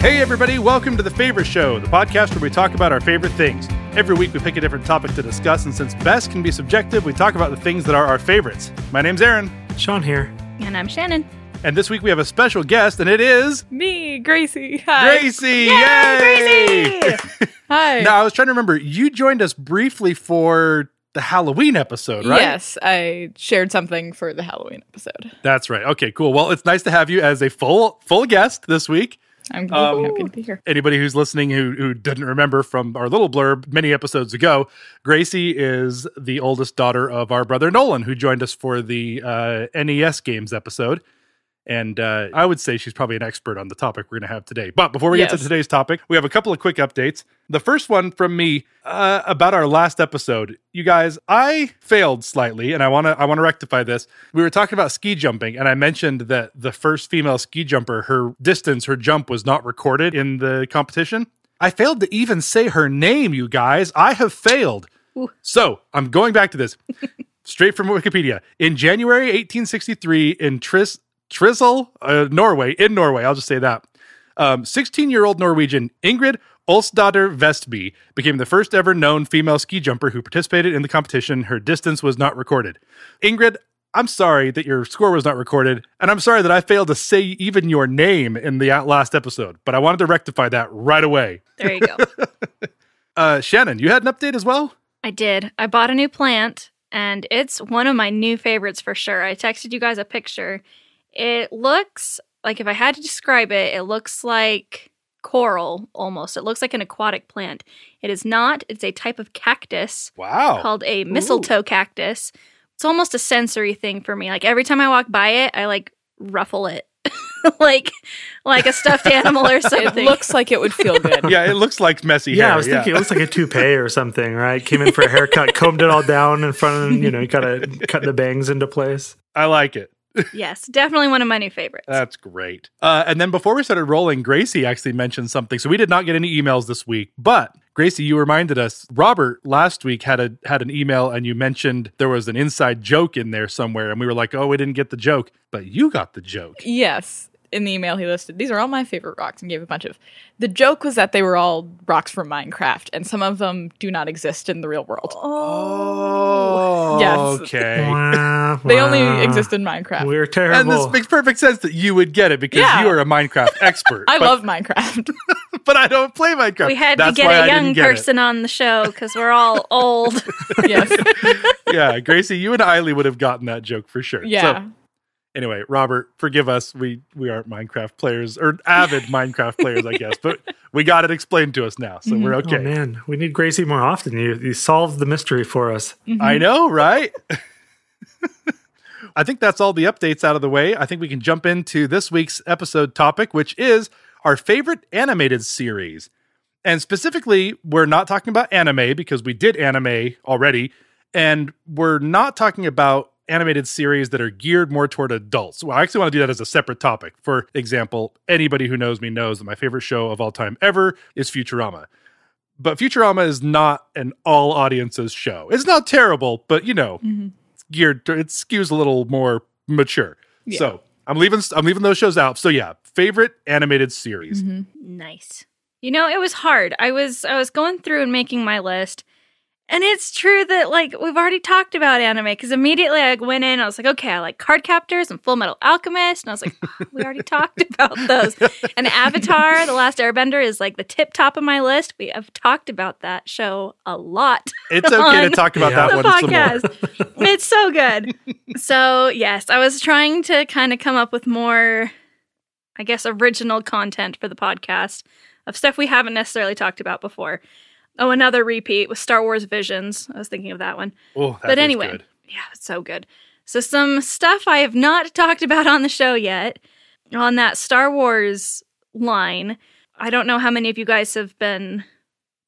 Hey, everybody, welcome to The Favorite Show, the podcast where we talk about our favorite things. Every week we pick a different topic to discuss, and since best can be subjective, we talk about the things that are our favorites. My name's Aaron, Sean here. And I'm Shannon. and this week we have a special guest, and it is Me, Gracie. Hi. Gracie! Yay! Gracie! Hi. now, I was trying to remember, you joined us briefly for the Halloween episode, right? Yes, I shared something for the Halloween episode. That's right. Okay, cool. Well, it's nice to have you as a full full guest this week. I'm Um, happy to be here. anybody who's listening who, who didn't remember from our little blurb many episodes ago, Gracie is the oldest daughter of our brother Nolan, who joined us for the uh, NES games episode. And uh, I would say she's probably an expert on the topic we're going to have today. But before we get to today's topic, we have a couple of quick updates. The first one from me uh, about our last episode. You guys, I failed slightly, and I want to I want to rectify this. We were talking about ski jumping, and I mentioned that the first female ski jumper, her distance, her jump was not recorded in the competition. I failed to even say her name, you guys. I have failed. So I'm going back to this straight from Wikipedia. In January 1863, in Tris Trysil, uh, Norway, in Norway, I'll just say that. 16 year old Norwegian Ingrid Olsdatter Vestby became the first ever known female ski jumper who participated in the competition. Her distance was not recorded. Ingrid, I'm sorry that your score was not recorded, and I'm sorry that I failed to say even your name in the last episode, but I wanted to rectify that right away. There you go. Uh, Shannon, you had an update as well? I did. I bought a new plant, and it's one of my new favorites for sure. I texted you guys a picture. It looks like, if I had to describe it, it looks like coral almost. It looks like an aquatic plant. It is not, it's a type of cactus Wow. called a mistletoe cactus. It's almost a sensory thing for me. Like every time I walk by it, I like ruffle it. like like a stuffed animal or It something. looks like it would feel good. yeah, it looks like messy Yeah, hair. I was thinking it looks like a toupee or something, right? Came in for a haircut, combed it all down in front of, you know, you gotta cut the bangs into place. I like it. Yes, definitely one of my new favorites. That's great. Uh, and then before we started rolling, Gracie actually mentioned something. So we did not get any emails this week, but Gracie, you reminded us. Robert last week had a had an email, and you mentioned there was an inside joke in there somewhere, and we were like, "Oh, we didn't get the joke," but you got the joke. Yes. In the email he listed, these are all my favorite rocks and gave a bunch of. The joke was that they were all rocks from Minecraft, and some of them do not exist in the real world. Oh, oh Yes. okay. Wah, They wah. only exist in Minecraft. We're terrible. And this makes perfect sense that you would get it because Yeah. you are a Minecraft expert. I but, love Minecraft. but I don't play Minecraft. we had That's to get a young didn't get it. person on the show because we're all old. yes. yeah, Gracie, you and Eiley would have gotten that joke for sure. Yeah. So, anyway, Robert, forgive us. We we aren't Minecraft players or avid Minecraft players, I guess, but we got it explained to us now, so we're mm-hmm. oh, okay. Oh man, we need Gracie more often. You you solved the mystery for us. Mm-hmm. I know, right? I think that's all the updates out of the way. I think we can jump into this week's episode topic, which is our favorite animated series. And specifically, we're not talking about anime because we did anime already. And we're not talking about animated series that are geared more toward adults. Well, I actually want to do that as a separate topic. For example, anybody who knows me knows that my favorite show of all time ever is Futurama. But Futurama is not an all audiences show. It's not terrible, but you know, it's geared to, it skews a little more mature. Yeah. So I'm leaving I'm leaving those shows out. So yeah, favorite animated series. Mm-hmm. nice. You know, it was hard. I was I was going through and making my list. And it's true that like we've already talked about anime because immediately I went in, I was like, okay, I like Card Captors and Full Metal Alchemist, and I was like, "Oh, we already talked about those. And Avatar, The Last Airbender, is like the tip top of my list. We have talked about that show a lot. It's okay to talk about that one podcast. it's so good. So, yes, I was trying to kind of come up with more, I guess, original content for the podcast of stuff we haven't necessarily talked about before. Oh, another repeat with Star Wars Visions. I was thinking of that one. Oh, that but anyway, good. yeah, it's so good. So, some stuff I have not talked about on the show yet on that Star Wars line. I don't know how many of you guys have been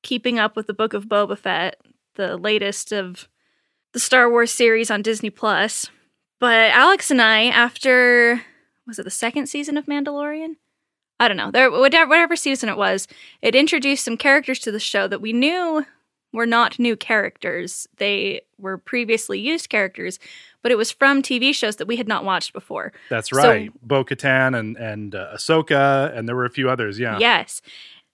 keeping up with the Book of Boba Fett, the latest of the Star Wars series on Disney Plus. But Alex and I, after was it the second season of Mandalorian? I don't know. There, whatever, whatever season it was, it introduced some characters to the show that we knew were not new characters. They were previously used characters, but it was from TV shows that we had not watched before. That's So- right. Bo Katan and, and uh, Ahsoka, and there were a few others. Yeah. Yes.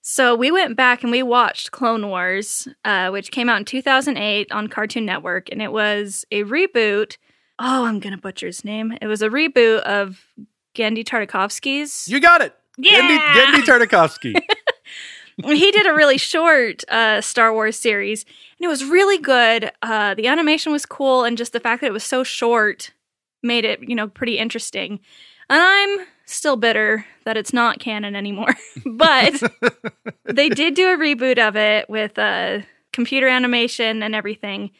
So we went back and we watched Clone Wars, uh, which came out in 2008 on Cartoon Network, and it was a reboot. Oh, I'm gonna butcher his name. It was a reboot of Genndy Tartakovsky's. You got it. Yeah! Genndy Tartakovsky. he did a really short uh, Star Wars series, and it was really good. Uh, the animation was cool, and just the fact that it was so short made it, you know, pretty interesting. And I'm still bitter that it's not canon anymore, but they did do a reboot of it with uh, computer animation and everything.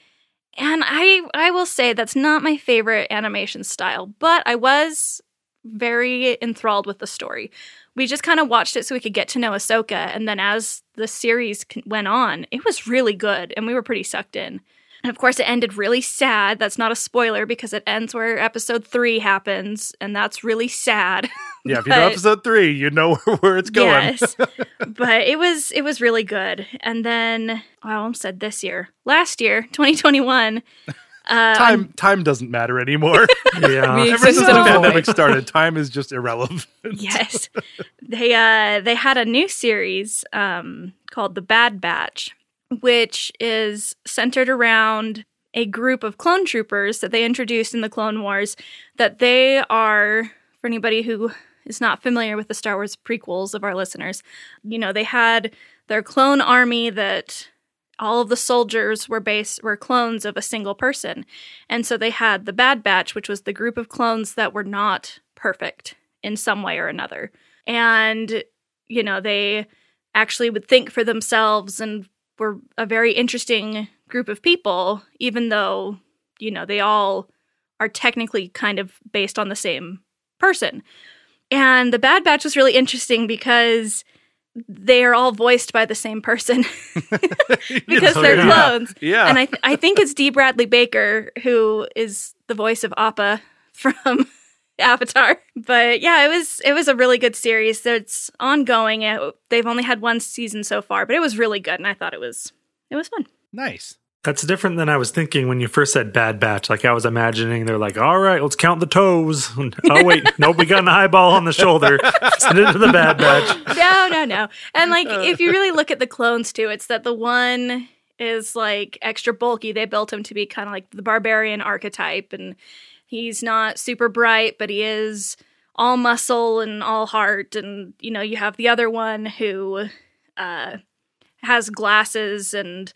And I, I will say that's not my favorite animation style, but I was very enthralled with the story we just kind of watched it so we could get to know Ahsoka. And then as the series went on, it was really good and we were pretty sucked in. And of course, it ended really sad. That's not a spoiler because it ends where episode three happens, and that's really sad. Yeah, if you know episode three, you know where it's going. Yes, but it was it was really good. And then I almost said this year, last year, 2021. Uh, Time time doesn't matter anymore. Yeah. We Ever since the in a void. pandemic started, time is just irrelevant. yes they uh they had a new series um called the bad batch which is centered around a group of clone troopers that they introduced in the clone wars that they are for anybody who is not familiar with the star wars prequels of our listeners you know they had their clone army that all of the soldiers were based were clones of a single person and so they had the bad batch which was the group of clones that were not perfect in some way or another. And, you know, they actually would think for themselves and were a very interesting group of people, even though, you know, they all are technically kind of based on the same person. And the Bad Batch was really interesting because they are all voiced by the same person because know, they're yeah. clones. Yeah. And I, th- I think it's Dee Bradley Baker who is the voice of Appa from Avatar. But yeah, it was it was a really good series. It's ongoing. It- they've only had one season so far, but it was really good, and I thought it was it was fun. nice. That's different than I was thinking when you first said Bad Batch. Like I was imagining they're like, all right, let's count the toes. oh wait, nope, we got an eyeball on the shoulder. Send it to the Bad Batch. no, no, no. And like, if you really look at the clones too, it's that the one is like extra bulky. They built him to be kind of like the barbarian archetype, and he's not super bright, but he is all muscle and all heart. And you know, you have the other one who uh, has glasses and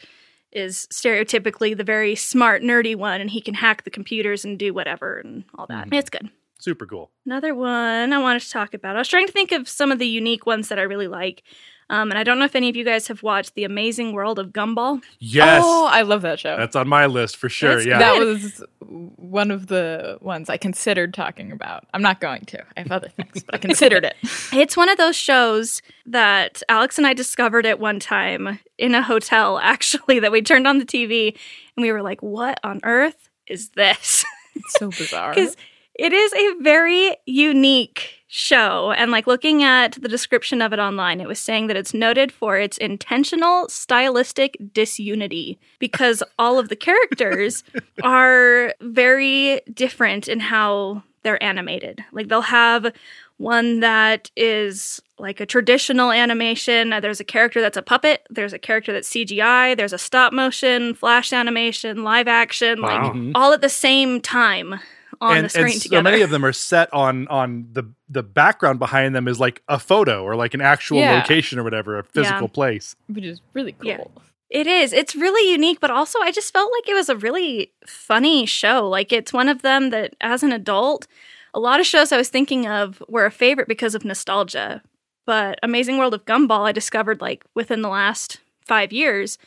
is stereotypically the very smart, nerdy one, and he can hack the computers and do whatever and all that. Mm-hmm. It's good. Super cool. Another one I wanted to talk about. I was trying to think of some of the unique ones that I really like. Um, and I don't know if any of you guys have watched The Amazing World of Gumball. Yes. Oh, I love that show. That's on my list for sure. That's yeah. That was one of the ones I considered talking about. I'm not going to. I have other things, but I considered it. It's one of those shows that Alex and I discovered at one time in a hotel, actually, that we turned on the TV and we were like, what on earth is this? It's so bizarre. Because it is a very unique show. And like looking at the description of it online, it was saying that it's noted for its intentional stylistic disunity because all of the characters are very different in how they're animated. Like they'll have one that is like a traditional animation. Uh, There's a character that's a puppet. There's a character that's CGI. There's a stop motion, flash animation, live action, Wow. like all at the same time on and, the screen and together. so many of them are set on on the the background behind them is like a photo or like an actual Yeah. location or whatever, a physical place. which is really cool. Yeah. It is. It's really unique, but also I just felt like it was a really funny show. Like it's one of them that as an adult, a lot of shows I was thinking of were a favorite because of nostalgia. But Amazing World of Gumball I discovered like within the last 5 years,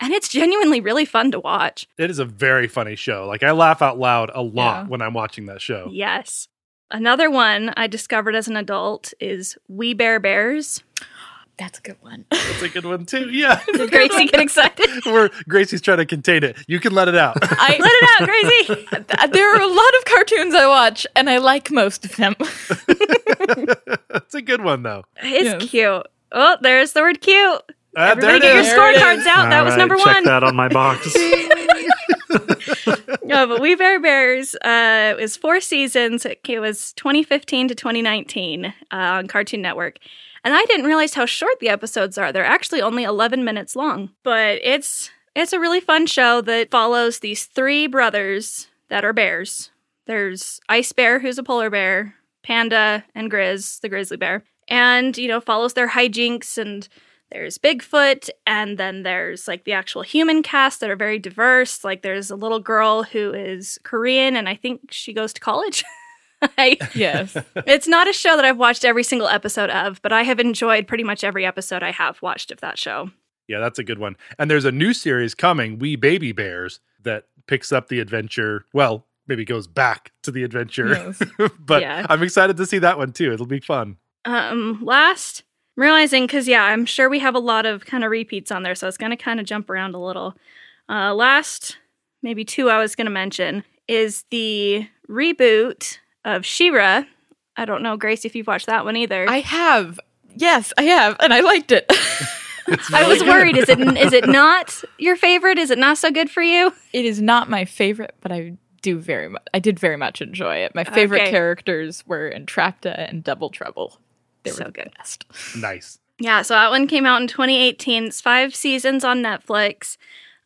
and it's genuinely really fun to watch. It is a very funny show. Like I laugh out loud a lot Yeah. when I'm watching that show. Yes. Another one I discovered as an adult is We Bare Bears. That's a good one. That's a good one too. Yeah. Did Gracie get excited? Where Gracie's trying to contain it. You can let it out. I, Let it out, Gracie. There are a lot of cartoons I watch, and I like most of them. That's a good one though. It's Yes. cute. Oh, there's the word cute. There Everybody it get your is. There scorecards is. out. That All was right, number check one. that on my box. No, but We Bare Bears uh, it was four seasons. It was 2015 to 2019 uh, on Cartoon Network. And I didn't realize how short the episodes are. They're actually only 11 minutes long. But it's it's a really fun show that follows these three brothers that are bears. There's Ice Bear, who's a polar bear, Panda, and Grizz, the grizzly bear. And, you know, follows their hijinks and there's Bigfoot, and then there's like the actual human cast that are very diverse. Like there's a little girl who is Korean, and I think she goes to college. I, Yes. it's not a show that I've watched every single episode of, but I have enjoyed pretty much every episode I have watched of that show. Yeah, that's a good one. And there's a new series coming, We Baby Bears, that picks up the adventure. Well, maybe goes back to the adventure. Yes. but Yeah. I'm excited to see that one too. It'll be fun. Um, last, I'm realizing because yeah, I'm sure we have a lot of kind of repeats on there, so it's going to kind of jump around a little. Uh, last, maybe two I was going to mention is the reboot of She-Ra. I don't know, Grace, if you've watched that one either. I have. Yes, I have, and I liked it. I was worried. Is it is it not your favorite? Is it not so good for you? it is not my favorite, but I do very much. I did very much enjoy it. My favorite Okay. characters were Entrapta and Double Trouble. They were So the good. best. Nice. Yeah, so that one came out in 2018. It's five seasons on Netflix.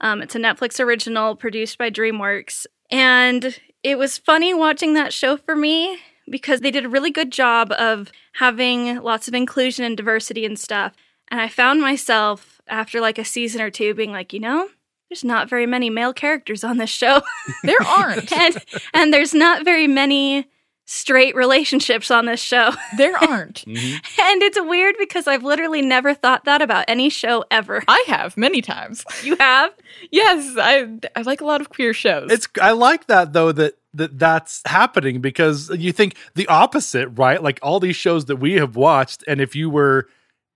Um, it's a Netflix original produced by DreamWorks. And it was funny watching that show for me because they did a really good job of having lots of inclusion and diversity and stuff. And I found myself after like a season or two being like, you know, there's not very many male characters on this show. There aren't. and and there's not very many straight relationships on this show. there aren't. Mm-hmm. And it's weird because I've literally never thought that about any show ever. I have many times. You have? Yes, I I like a lot of queer shows. It's I like that though that that that's happening because you think the opposite, right? Like all these shows that we have watched, and if you were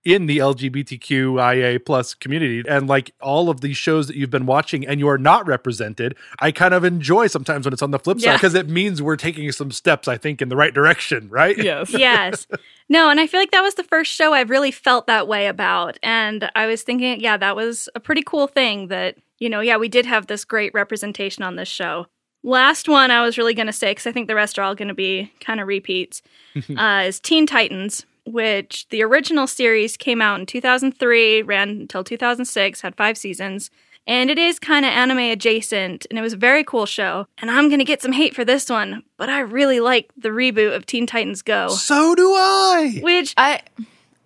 in the LGBTQIA plus community and like all of these shows that you've been watching and you are not represented, I kind of enjoy sometimes when it's on the flip side because it means we're taking some steps, I think, in the right direction, right? yes. Yes. No, and I feel like that was the first show I've really felt that way about. And I was thinking, yeah, that was a pretty cool thing that, you know, yeah, we did have this great representation on this show. Last one I was really going to say, because I think the rest are all going to be kind of repeats, uh, is Teen Titans, which the original series came out in 2003, ran until 2006, had five seasons. And it is kind of anime adjacent, and it was a very cool show. And I'm going to get some hate for this one, but I really like the reboot of Teen Titans Go, So do I. which I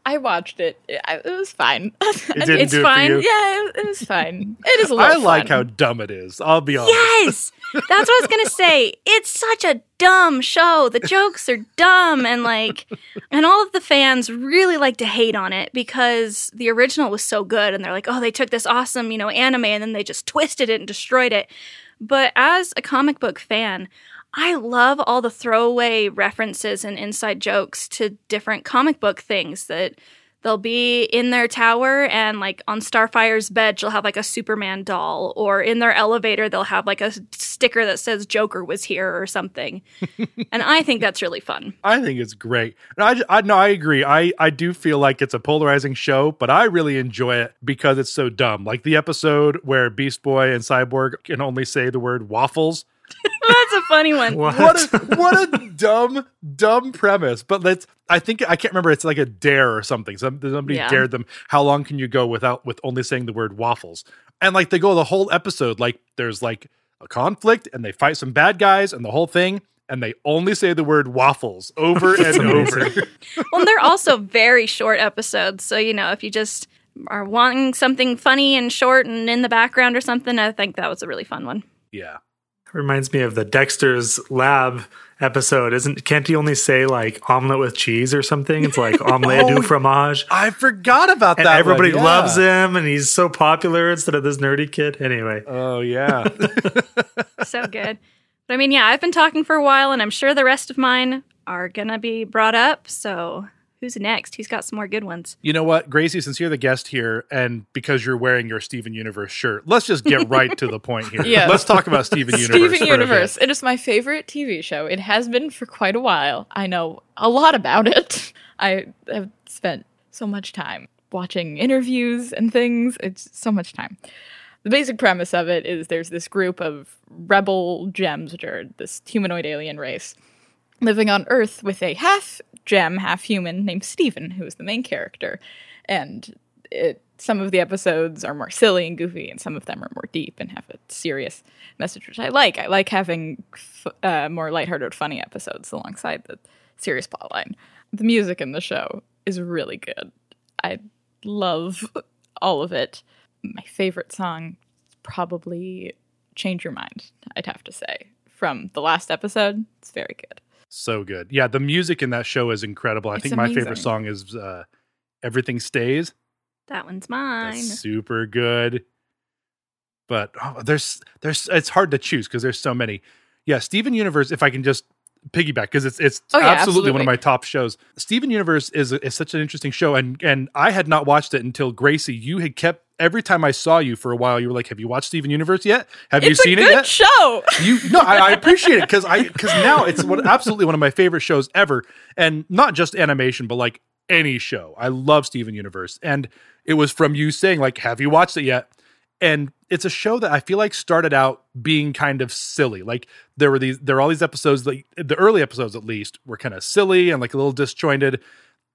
I watched it. It, it was fine. It It's it fine. yeah, it, it was fine. It is a I little I like fun. how dumb it is. I'll be honest. Yes, that's what I was gonna say. It's such a dumb show. The jokes are dumb, and like, and all of the fans really like to hate on it because the original was so good, and they're like, oh, they took this awesome, you know, anime, and then they just twisted it and destroyed it. But as a comic book fan, I love all the throwaway references and inside jokes to different comic book things that they'll be in their tower and like on Starfire's bed she'll have like a Superman doll or in their elevator they'll have like a sticker that says Joker was here or something. and I think that's really fun. I think it's great. And I, I no, I agree. I, I do feel like it's a polarizing show, but I really enjoy it because it's so dumb. Like the episode where Beast Boy and Cyborg can only say the word waffles. That's a funny one. What? What a what a dumb dumb premise. But let's. I think I can't remember. It's like a dare or something. Some, somebody Yeah. dared them. How long can you go without with only saying the word waffles? And like they go the whole episode. Like there's like a conflict and they fight some bad guys and the whole thing. And they only say the word waffles over and over. well, they're also very short episodes. So, you know, if you just are wanting something funny and short and in the background or something, I think that was a really fun one. yeah. Reminds me of the Dexter's Lab episode. Isn't can't he only say like omelet with cheese or something? It's like omelette Oh, du fromage. I forgot about And that. everybody one, yeah. loves him and he's so popular instead of this nerdy kid. Anyway. Oh yeah. so good. But I mean, yeah, I've been talking for a while, and I'm sure the rest of mine are gonna be brought up. So who's next? Who's got some more good ones? you know what, Gracie? Since you're the guest here, and because you're wearing your Steven Universe shirt, let's just get right to the point here. Yeah. Let's talk about Steven Universe. Steven Universe. It is my favorite TV show. It has been for quite a while. I know a lot about it. I have spent so much time watching interviews and things. It's so much time. The basic premise of it is there's this group of rebel gems, which are this humanoid alien race, living on Earth with a half gem, half human named Steven, who is the main character. And it, some of the episodes are more silly and goofy, and some of them are more deep and have a serious message, which I like. I like having f- uh, more lighthearted, funny episodes alongside the serious plotline. The music in the show is really good. I love all of it. My favorite song is probably Change Your Mind, I'd have to say. From the last episode, it's very good. So good. Yeah, the music in that show is incredible. I It's think my favorite song is uh, Everything Stays. That one's mine. That's super good. But oh, there's there's it's hard to choose because there's so many. Yeah, Steven Universe. If I can just piggyback because it's it's Oh, yeah, absolutely, one of my top shows. Steven Universe is is such an interesting show, and and I had not watched it until Gracie. You had kept every time I saw you for a while. You were like, "Have you watched Steven Universe yet? Have you seen a it yet?" show. you no I, I appreciate it because i because now it's what absolutely one of my favorite shows ever and not just animation but like any show i love steven universe and it was from you saying like have you watched it yet and it's a show that i feel like started out being kind of silly like there were these there were all these episodes like the early episodes at least were kind of silly and like a little disjointed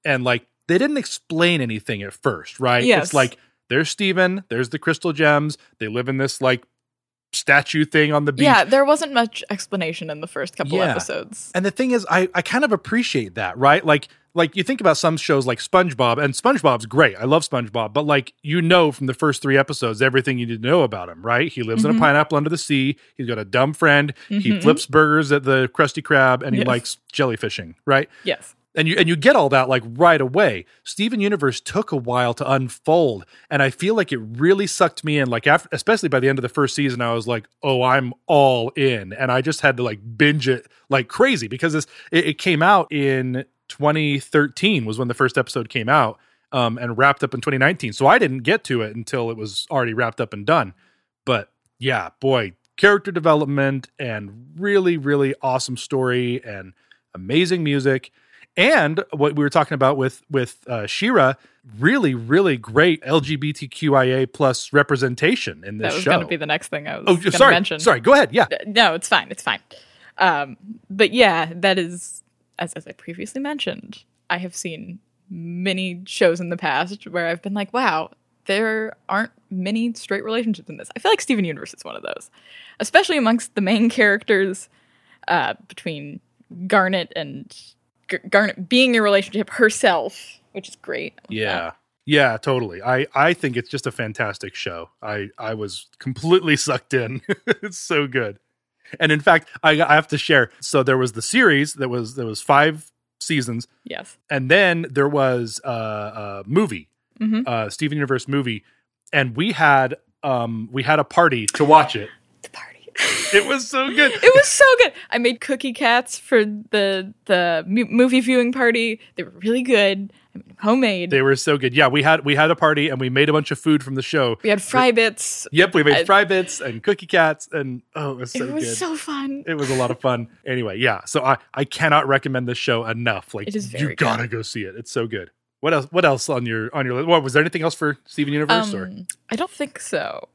and like they didn't explain anything at first right Yes. it's like there's steven there's the crystal gems they live in this like statue thing on the beach Yeah, there wasn't much explanation in the first couple Yeah. episodes. and the thing is, I, I kind of appreciate that, right? Like like you think about some shows like SpongeBob, and SpongeBob's great. I love SpongeBob, but like you know from the first three episodes everything you need to know about him, right? He lives in a Mhm. pineapple under the sea. He's got a dumb friend. He Mhm. flips burgers at the Krusty Krab, and he Yes. likes jellyfishing, right? Yes. And you and you get all that like right away. Steven Universe took a while to unfold, and I feel like it really sucked me in. Like after, especially by the end of the first season, I was like, "Oh, I'm all in," and I just had to like binge it like crazy because this it, it came out in 2013 was when the first episode came out, um, and wrapped up in 2019. So I didn't get to it until it was already wrapped up and done. But yeah, boy, character development and really, really awesome story and amazing music and what we were talking about with with uh, She-Ra, really, really great LGBTQIA plus representation in this That was show. going to be the next thing I was oh, going to mention. sorry. Go ahead. Yeah, No, it's fine. It's fine. Um, but yeah, that is, as, as I previously mentioned, I have seen many shows in the past where I've been like, wow, there aren't many straight relationships in this. I feel like Steven Universe is one of those, especially amongst the main characters uh, between Garnet and Garnet being in relationship herself, which is great. yeah, yeah. Totally. I I think it's just a fantastic show. I I was completely sucked in. it's so good. And in fact, I, I have to share. So there was the series that was there was five seasons, Yes. and then there was uh, a movie Mhm. uh Steven Universe movie and we had um we had a party to watch it. The party. It was so good. it was so good. I made cookie cats for the the movie viewing party. They were really good. I homemade. They were so good. Yeah, we had we had a party and we made a bunch of food from the show. we had fry bits. Yep, we made I- fry bits and cookie cats and oh, it was so it was good. so fun. it was a lot of fun. Anyway, yeah. So I I cannot recommend this show enough. Like It is you gotta go see it. It's so good. What else? What else on your on your list? What was there anything else for Steven Universe? or Um, I don't think so.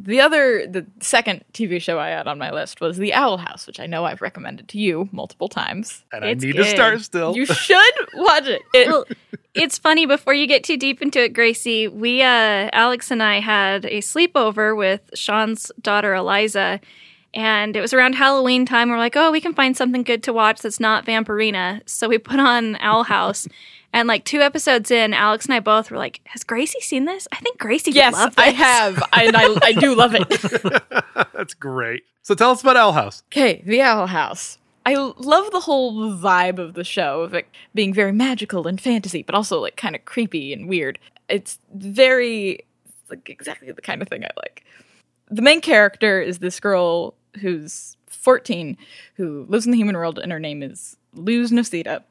The other, the second TV show I had on my list was The Owl House, which I know I've recommended to you multiple times. and I it's need to good. start still. You should watch it. It- well, it's funny. Before you get too deep into it, Gracie, we, uh, Alex and I had a sleepover with Sean's daughter, Eliza. And it was around Halloween time. We're like, oh, we can find something good to watch that's not Vampirina. So we put on Owl House. and like two episodes in, Alex and I both were like, has Gracie seen this? I think Gracie would yes, love this. I have, and I, I do love it. That's great. So tell us about Owl House. Okay, The Owl House. I love the whole vibe of the show of it being very magical and fantasy, but also like kind of creepy and weird. It's very it's like exactly the kind of thing I like. The main character is this girl who's 14 who lives in the human world and her name is Luz Noceda.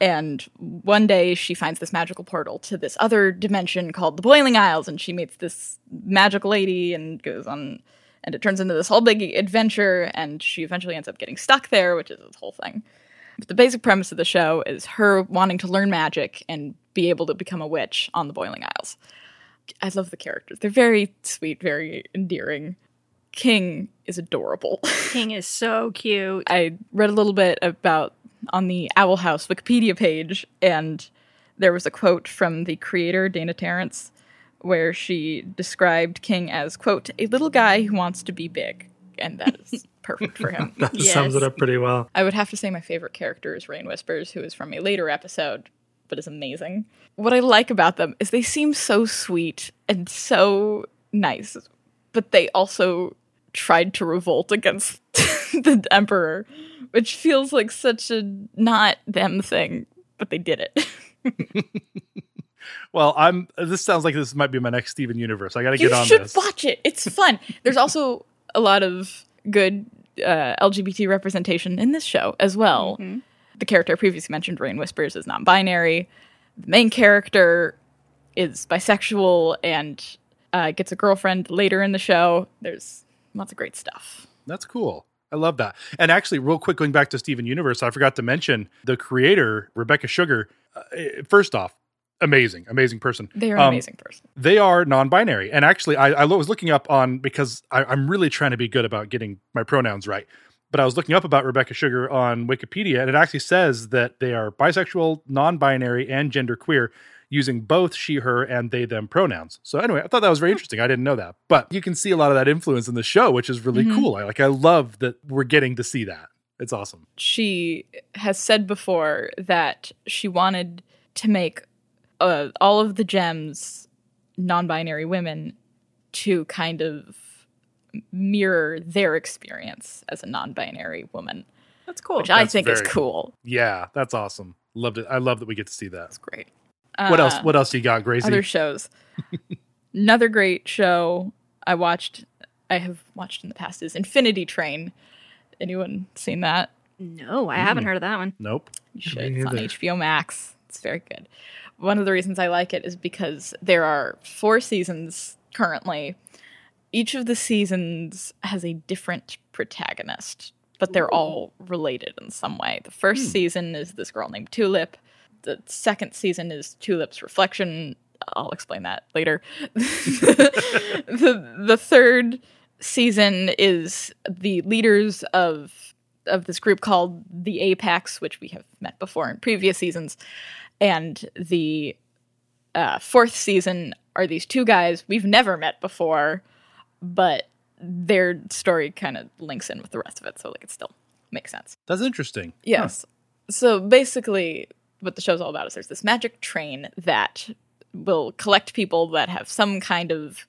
And one day she finds this magical portal to this other dimension called the Boiling Isles, and she meets this magical lady and goes on, and it turns into this whole big adventure. And she eventually ends up getting stuck there, which is this whole thing. But the basic premise of the show is her wanting to learn magic and be able to become a witch on the Boiling Isles. I love the characters. They're very sweet, very endearing. King is adorable. King is so cute. I read a little bit about on the Owl House Wikipedia page, and there was a quote from the creator, Dana Terrace, where she described King as, quote, a little guy who wants to be big. And that is perfect for him. That Yes. sums it up pretty well. I would have to say my favorite character is Raine Whispers, who is from a later episode, but is amazing. What I like about them is they seem so sweet and so nice, but they also tried to revolt against the Emperor, which feels like such a not them thing, but they did it. Well, I'm. This sounds like this might be my next Steven Universe. I got to get on You should this. watch it. It's fun. There's also a lot of good uh, LGBT representation in this show as well. The character I previously mentioned, Raine Whispers, is non-binary. The main character is bisexual and uh, gets a girlfriend later in the show. There's lots of great stuff. That's cool. I love that. And actually, real quick, going back to Steven Universe, I forgot to mention the creator, Rebecca Sugar. Uh, first off, amazing, amazing person. They are Um, amazing person. They are non-binary, and actually, I, I was looking up on because I, I'm really trying to be good about getting my pronouns right. But I was looking up about Rebecca Sugar on Wikipedia, and it actually says that they are bisexual, non-binary, and genderqueer, using both she/her and they/them pronouns. So anyway, I thought that was very interesting. I didn't know that, but you can see a lot of that influence in the show, which is really cool. I like. I love that we're getting to see that. It's awesome. she has said before that she wanted to make uh, all of the gems non-binary women to kind of mirror their experience as a non-binary woman That's cool. which i That's think is cool Yeah, that's awesome. Loved it. I love that we get to see that. it's great What else? Uh, What else you got, Gracie? other shows another great show i watched i have watched in the past is infinity train anyone seen that no, I haven't heard of that one. nope. You should. It's on. HBO Max. It's very good. One of the reasons I like it is because there are four seasons currently. Each of the seasons has a different protagonist, but they're all related in some way. The first season is this girl named Tulip. The second season is Tulip's reflection. I'll explain that later. the the third season is the leaders of of this group called the Apex, which we have met before in previous seasons, and the uh, fourth season are these two guys we've never met before, but their story kind of links in with the rest of it, so like it still makes sense. That's interesting. Yes. So basically, what the show's all about is there's this magic train that will collect people that have some kind of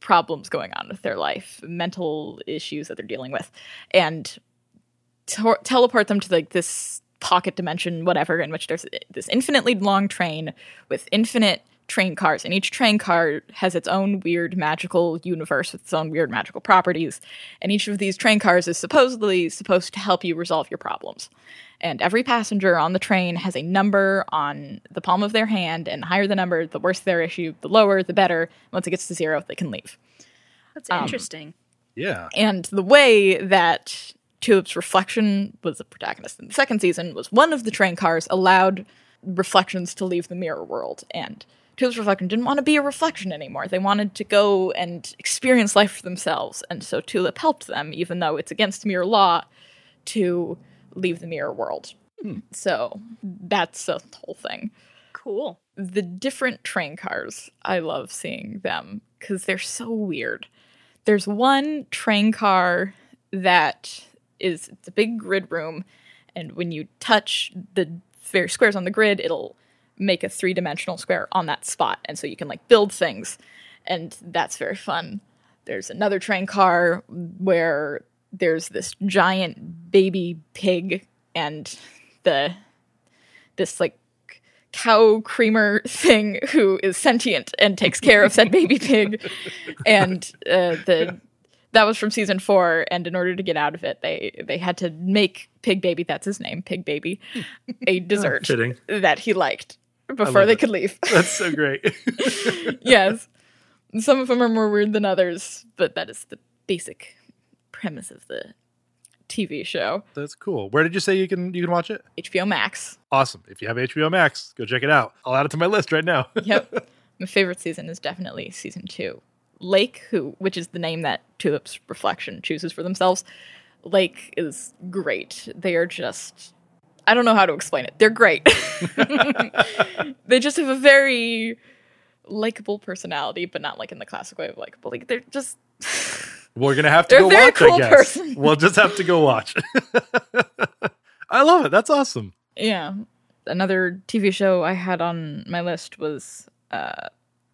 problems going on with their life, mental issues that they're dealing with, and teleport them to like this pocket dimension, whatever, in which there's this infinitely long train with infinite train cars, and each train car has its own weird magical universe with its own weird magical properties. And each of these train cars is supposedly supposed to help you resolve your problems. And every passenger on the train has a number on the palm of their hand, and the higher the number, the worse their issue, the lower, the better. Once it gets to zero, they can leave. That's Um, interesting. Yeah. And the way that Tulip's reflection was the protagonist in the second season was one of the train cars allowed reflections to leave the mirror world. And Tulip's reflection didn't want to be a reflection anymore. They wanted to go and experience life for themselves. And so Tulip helped them, even though it's against mirror law, to leave the mirror world. Hmm. So that's the whole thing Cool. the different train cars, I love seeing them because they're so weird. There's one train car that is it's a big grid room, and when you touch the various squares on the grid, it'll make a three dimensional square on that spot, and so you can like build things, and that's very fun. There's another train car where there's this giant baby pig and the this like cow creamer thing who is sentient and takes care of said baby pig and uh, the that was from season four and in order to get out of it they they had to make pig baby that's his name pig baby a dessert Fitting. that he liked before they it. could leave That's so great. yes some of them are more weird than others but that is the basic premise of the TV show. That's cool. Where did you say you can you can watch it? HBO Max. Awesome. If you have HBO Max, go check it out. I'll add it to my list right now. Yep. My favorite season is definitely season two. Lake, who which is the name that Tulip's reflection chooses for themselves. Lake is great. They are just I don't know how to explain it. They're great. they just have a very likable personality, but not like in the classic way of likable. Like they're just We're gonna have to They're go very watch. cool I guess person. we'll just have to go watch. I love it. That's awesome. Yeah. Another TV show I had on my list was uh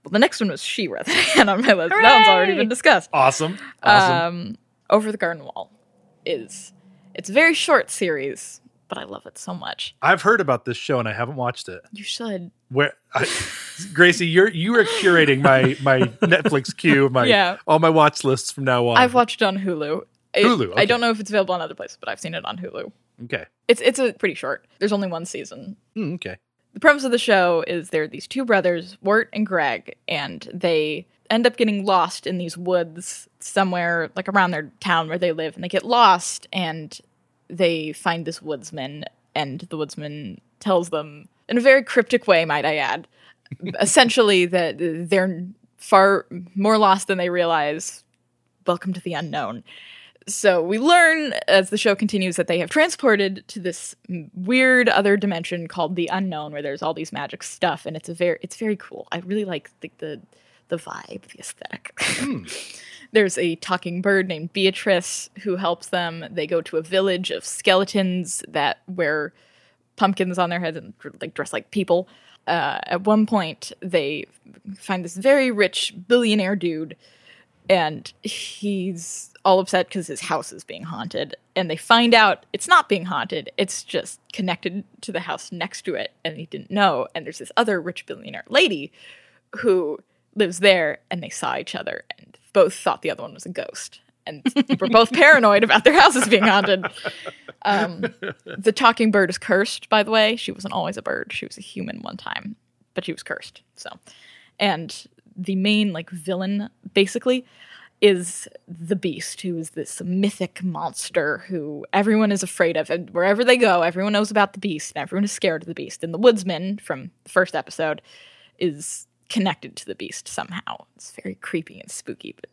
well the next one was She-Ra that I had on my list. That one's already been discussed. Awesome. Awesome. Um Over the Garden Wall is it's a very short series, but I love it so much. I've heard about this show and I haven't watched it. You should. Where, I, Gracie, you're you are curating my my Netflix queue, my Yeah. all my watch lists from now on. I've watched it on Hulu. It- Hulu, I don't know if it's available on other places, but I've seen it on Hulu. okay. It's it's a pretty short. There's only one season. Mm, okay. the premise of the show is there are these two brothers, Wirt and Greg, and they end up getting lost in these woods somewhere like around their town where they live, and they get lost and they find this woodsman, and the woodsman tells them in a very cryptic way, might I add, essentially that they're far more lost than they realize. Welcome to the unknown. So we learn as the show continues that they have transported to this weird other dimension called the unknown, where there's all these magic stuff, and it's a very it's very cool. I really like the the, the vibe, the aesthetic. there's a talking bird named Beatrice who helps them. They go to a village of skeletons that wear pumpkins on their heads and like dress like people. Uh, at one point, they find this very rich billionaire dude and he's all upset because his house is being haunted and they find out it's not being haunted it's just connected to the house next to it and he didn't know and there's this other rich billionaire lady who lives there and they saw each other and both thought the other one was a ghost and were both paranoid about their houses being haunted. Um, the talking bird is cursed by the way. She wasn't always a bird. She was a human one time but she was cursed so. And the main like villain basically is the beast who is this mythic monster who everyone is afraid of and wherever they go everyone knows about the beast and everyone is scared of the beast. And the woodsman from the first episode is connected to the beast somehow it's very creepy and spooky but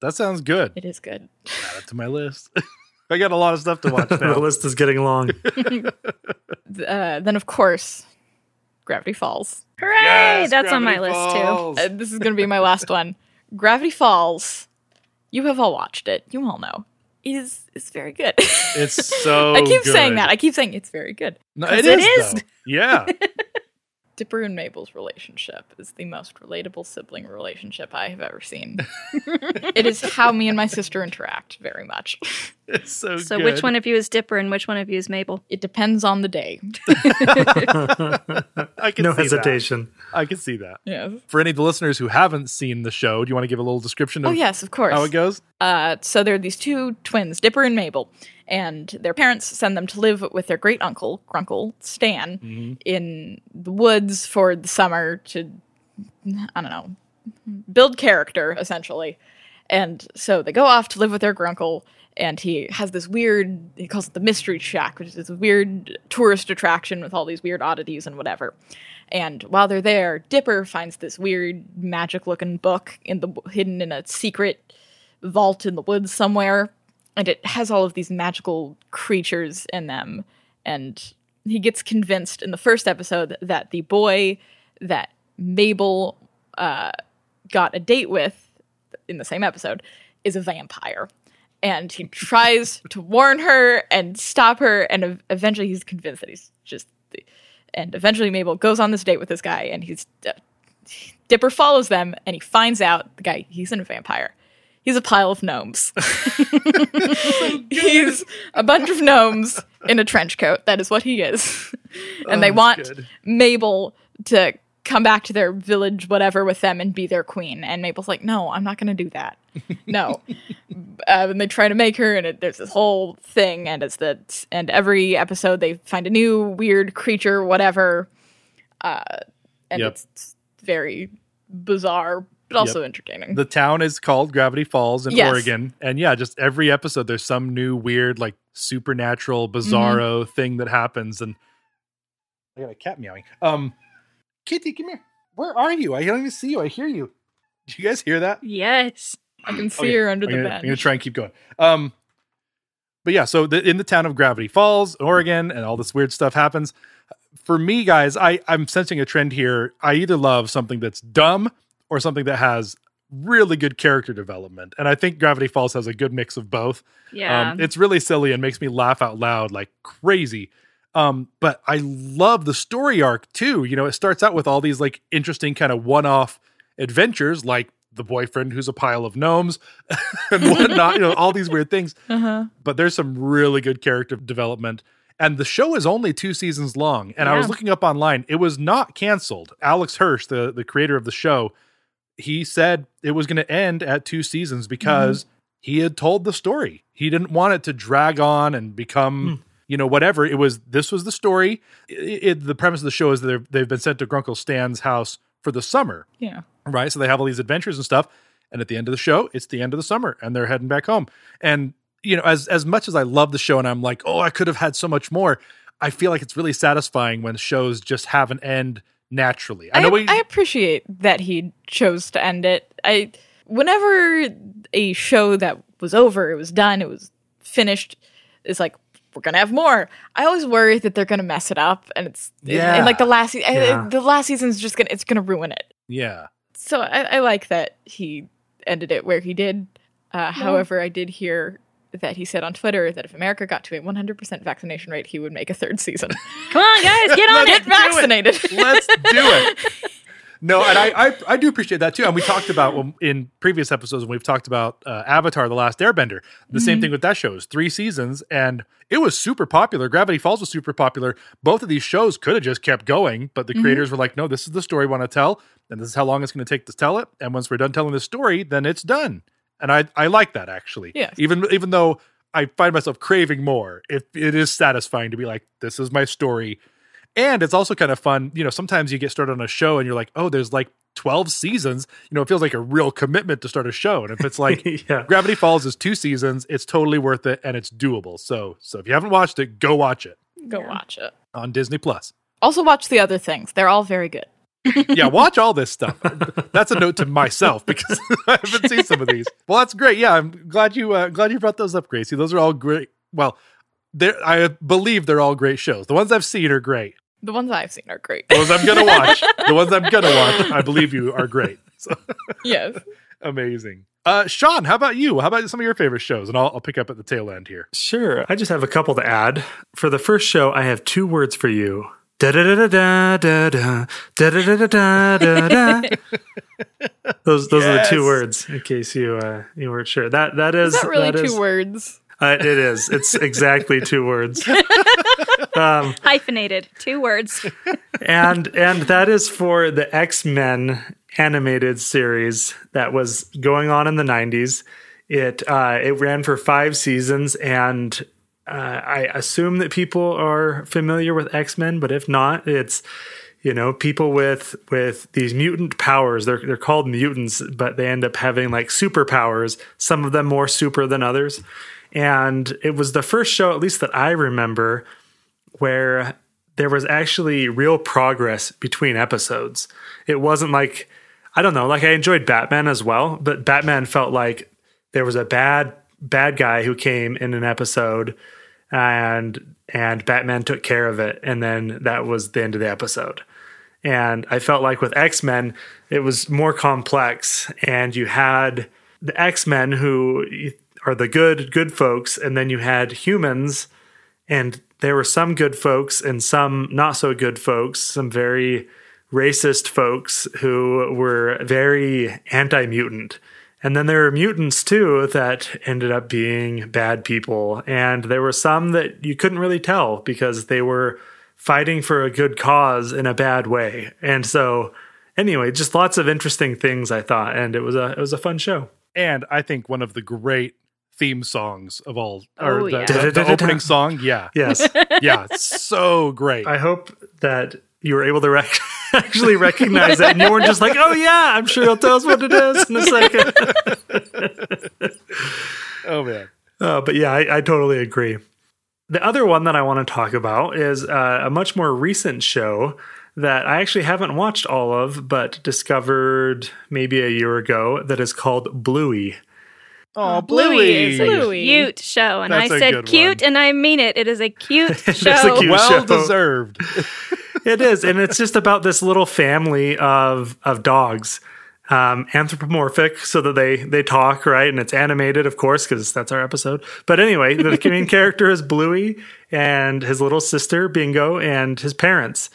That sounds good. it is good Add it to my list. I got a lot of stuff to watch the list is getting long. uh, then of course gravity falls Hooray! Yes, That's on my Gravity list too. Uh, this is going to be my last one. Gravity Falls. You have all watched it. You all know. It is it's very good. It's so. I keep saying that. I keep saying it's very good. No, 'Cause it it is. is. Yeah. Dipper and Mabel's relationship is the most relatable sibling relationship I have ever seen. it is how me and my sister interact very much. It's so. So good. which one of you is Dipper and which one of you is Mabel? It depends on the day. I can no see hesitation. That. I can see that. Yes. For any of the listeners who haven't seen the show, do you want to give a little description of Oh yes, of course. how it goes? Uh, so there are these two twins, Dipper and Mabel, and their parents send them to live with their great uncle, Grunkle Stan, in the woods for the summer to, I don't know, build character, essentially. And so they go off to live with their grunkle, and he has this weird, he calls it the Mystery Shack, which is this weird tourist attraction with all these weird oddities and whatever. And while they're there, Dipper finds this weird magic looking book in the hidden in a secret vault in the woods somewhere. And it has all of these magical creatures in them. And he gets convinced in the first episode that the boy that Mabel uh, got a date with in the same episode is a vampire. And he tries to warn her and stop her, and eventually he's convinced that he's just. The, and eventually Mabel goes on this date with this guy, and he's uh, Dipper follows them, and he finds out the guy he's in a vampire. He's a pile of gnomes. he's a bunch of gnomes in a trench coat. That is what he is. and they Oh, want good. Mabel to come back to their village, whatever, with them and be their queen. And Mabel's like, no, I'm not going to do that. No. uh, and they try to make her, and it, there's this whole thing. And it's that, and every episode they find a new weird creature, whatever. Uh, and Yep. it's, it's very bizarre, but also entertaining. The town is called Gravity Falls in Yes. Oregon, and yeah, just every episode there's some new weird like supernatural, bizarro thing that happens. And I got a cat meowing. Um, Kitty, come here. Where are you? I don't even see you. I hear you. Do you guys hear that? Yes. I can see Okay, her under I'm the gonna, bed. I'm gonna try and keep going. Um, but yeah, so the, in the town of Gravity Falls, Oregon, and all this weird stuff happens. For me, guys, I I'm sensing a trend here. I either love something that's dumb or something that has really good character development, and I think Gravity Falls has a good mix of both. Yeah. Um, it's really silly and makes me laugh out loud like crazy. Um, but I love the story arc too. You know, it starts out with all these like interesting kind of one-off adventures, like the boyfriend who's a pile of gnomes and whatnot. you know, all these weird things. uh-huh. But there's some really good character development. And the show is only two seasons long. And I was looking up online; it was not canceled. Alex Hirsch, the the creator of the show, he said it was going to end at two seasons because he had told the story. He didn't want it to drag on and become, you know, whatever. It was this was the story. It, it- the premise of the show is that they've- they've been sent to Grunkle Stan's house for the summer, Yeah. right? So they have all these adventures and stuff. And at the end of the show, it's the end of the summer, and they're heading back home. And you know, as as much as I love the show, and I'm like, oh, I could have had so much more. I feel like it's really satisfying when shows just have an end naturally. I I, know we, I appreciate that he chose to end it. I whenever a show that was over, it was done, it was finished, is like we're gonna have more. I always worry that they're gonna mess it up, and it's Yeah. and like the last se- I- Yeah. the last season's just gonna it's gonna ruin it. yeah, So I, I like that he ended it where he did. Uh, However, I did hear that he said on Twitter that if America got to a 100% vaccination rate, he would make a third season. Come on, guys, get on Get it. vaccinated. let's do it. No, and I, I I do appreciate that too. And we talked about when, in previous episodes when we've talked about uh, Avatar: The Last Airbender. The same thing with that show. is three seasons, and it was super popular. Gravity Falls was super popular. Both of these shows could have just kept going, but the creators were like, "No, this is the story we want to tell, and this is how long it's going to take to tell it. And once we're done telling the story, then it's done." And I I like that actually. Yes. Even even though I find myself craving more, it it is satisfying to be like, "This is my story." And it's also kind of fun. You know, sometimes you get started on a show and you're like, oh, there's like 12 seasons. You know, it feels like a real commitment to start a show. And if it's like yeah. Gravity Falls is two seasons, it's totally worth it and it's doable. So, so if you haven't watched it, go watch it Go watch it. on Disney Plus. Also, watch the other things. They're all very good. Yeah, watch all this stuff. That's a note to myself because I haven't seen some of these. Well, that's great. Yeah, I'm glad you uh, glad you brought those up, Gracie. Those are all great. Well, they're, I believe they're all great shows. The ones I've seen are great. The ones I've seen are great. The ones I'm gonna watch, the ones I'm gonna watch, I believe you are great. So yes. amazing. Uh, Sean, how about you? How about some of your favorite shows? And I'll, I'll pick up at the tail end here. Sure. I just have a couple to add. For the first show, I have two words for you. Da da da da da da da da da da da da da. Those those are the two words. In case you uh, you weren't sure. That that is Is that really that two is- words? Uh, it is. It's exactly two words. Um, Hyphenated. Two words. and and that is for the X-Men animated series that was going on in the 90s. It uh, it ran for 5 seasons and uh, I assume that people are familiar with X-Men, but if not, it's you know people with with these mutant powers. They're they're called mutants, but they end up having like superpowers. Some of them more super than others. And it was the first show, at least that I remember, where there was actually real progress between episodes. It wasn't like I don't know, like I enjoyed Batman as well, but Batman felt like there was a bad bad guy who came in an episode and and Batman took care of it and then that was the end of the episode. And I felt like with X-Men it was more complex and you had the X-Men who are the good good folks and then you had humans and there were some good folks and some not so good folks, some very racist folks who were very anti mutant. And then there were mutants too that ended up being bad people. And there were some that you couldn't really tell because they were fighting for a good cause in a bad way. And so anyway, just lots of interesting things I thought and it was a it was a fun show. And I think one of the great theme songs of all, or Oh, the, yeah. the- the opening song. Yeah. Yes. Yeah. It's so great. I hope that you were able to rec- actually recognize it and you weren't just like, oh, yeah, I'm sure you'll tell us what it is in a second. oh, man. Uh, but yeah, I, I totally agree. The other one that I want to talk about is uh, a much more recent show that I actually haven't watched all of, but discovered maybe a year ago that is called Bluey. Oh, Bluey is a Bluey. cute show, and That's I a said cute, one. and I mean it. It is a cute a show. cute- well show. deserved. It is, and it's just about this little family of of dogs, um, anthropomorphic, so that they they talk right, and it's animated, of course, because that's our episode. But anyway, the main character is Bluey and his little sister Bingo and his parents,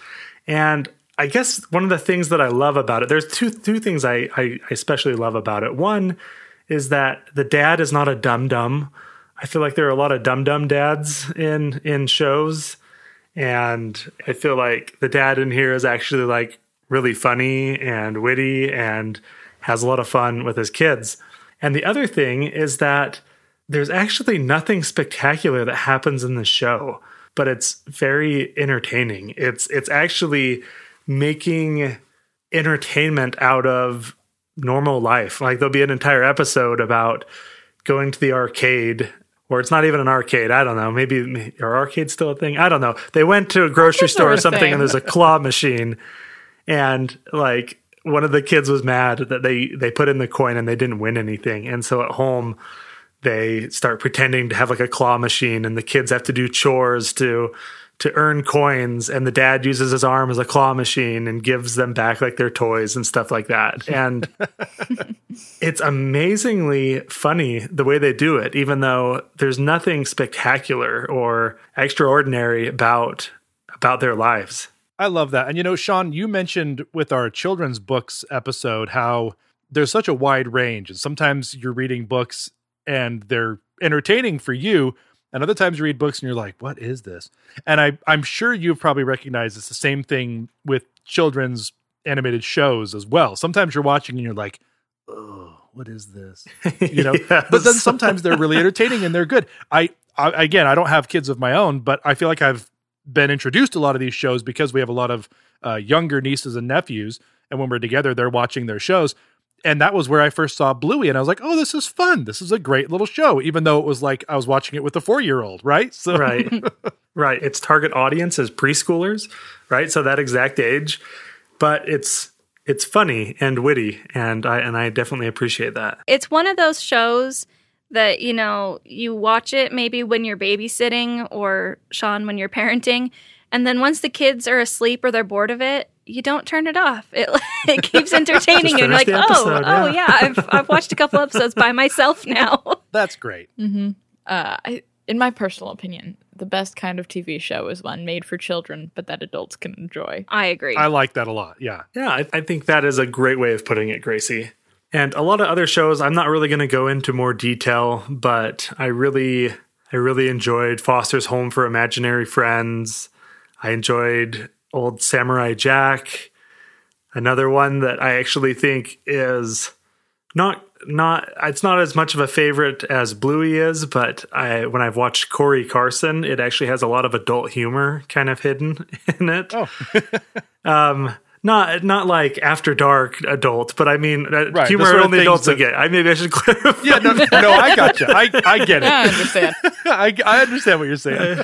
and I guess one of the things that I love about it, there's two two things I I especially love about it. One is that the dad is not a dum dum. I feel like there are a lot of dum dum dads in in shows and I feel like the dad in here is actually like really funny and witty and has a lot of fun with his kids. And the other thing is that there's actually nothing spectacular that happens in the show, but it's very entertaining. It's it's actually making entertainment out of normal life. Like there'll be an entire episode about going to the arcade or it's not even an arcade. I don't know. Maybe are arcades still a thing? I don't know. They went to a grocery store or something, and there's a claw machine, and like one of the kids was mad that they they put in the coin and they didn't win anything, and so at home they start pretending to have like a claw machine, and the kids have to do chores to to earn coins, and the dad uses his arm as a claw machine and gives them back like their toys and stuff like that, and it's amazingly funny the way they do it, even though there's nothing spectacular or extraordinary about about their lives. I love that. And you know, Sean, you mentioned with our children's books episode how there's such a wide range. And sometimes you're reading books and they're entertaining for you. And other times you read books and you're like, what is this? And I, I'm sure you've probably recognized it's the same thing with children's animated shows as well. Sometimes you're watching and you're like, oh, what is this? You know, but then sometimes they're really entertaining and they're good. I, I again, I don't have kids of my own, but I feel like I've been introduced to a lot of these shows because we have a lot of uh, younger nieces and nephews, and when we're together, they're watching their shows. And that was where I first saw Bluey, and I was like, "Oh, this is fun! This is a great little show." Even though it was like I was watching it with a four-year-old, right? So, right right its target audience is preschoolers right so that exact age but it's it's funny and witty and i and i definitely appreciate that it's one of those shows that you know you watch it maybe when you're babysitting or Sean when you're parenting, and then once the kids are asleep or they're bored of it, you don't turn it off. It it keeps entertaining you. You're like, the oh, episode, oh yeah." yeah, I've I've watched a couple episodes by myself now. that's great. Uh, I, in my personal opinion, the best kind of TV show is one made for children, but that adults can enjoy. I agree. I like that a lot. Yeah, yeah I, I think that is a great way of putting it gracie and a lot of other shows i'm not really going to go into more detail but i really i really enjoyed foster's home for imaginary friends i enjoyed old samurai jack another one that i actually think is not not it's not as much of a favorite as Bluey is, but I when I've watched Corey Carson, it actually has a lot of adult humor kind of hidden in it. Oh. um not not like after dark adult, but I mean uh, Right, humor sort only adults that- will get. I maybe I should clarify. yeah. No, no, I got you. I, I get it. I understand. I, I understand what you're saying.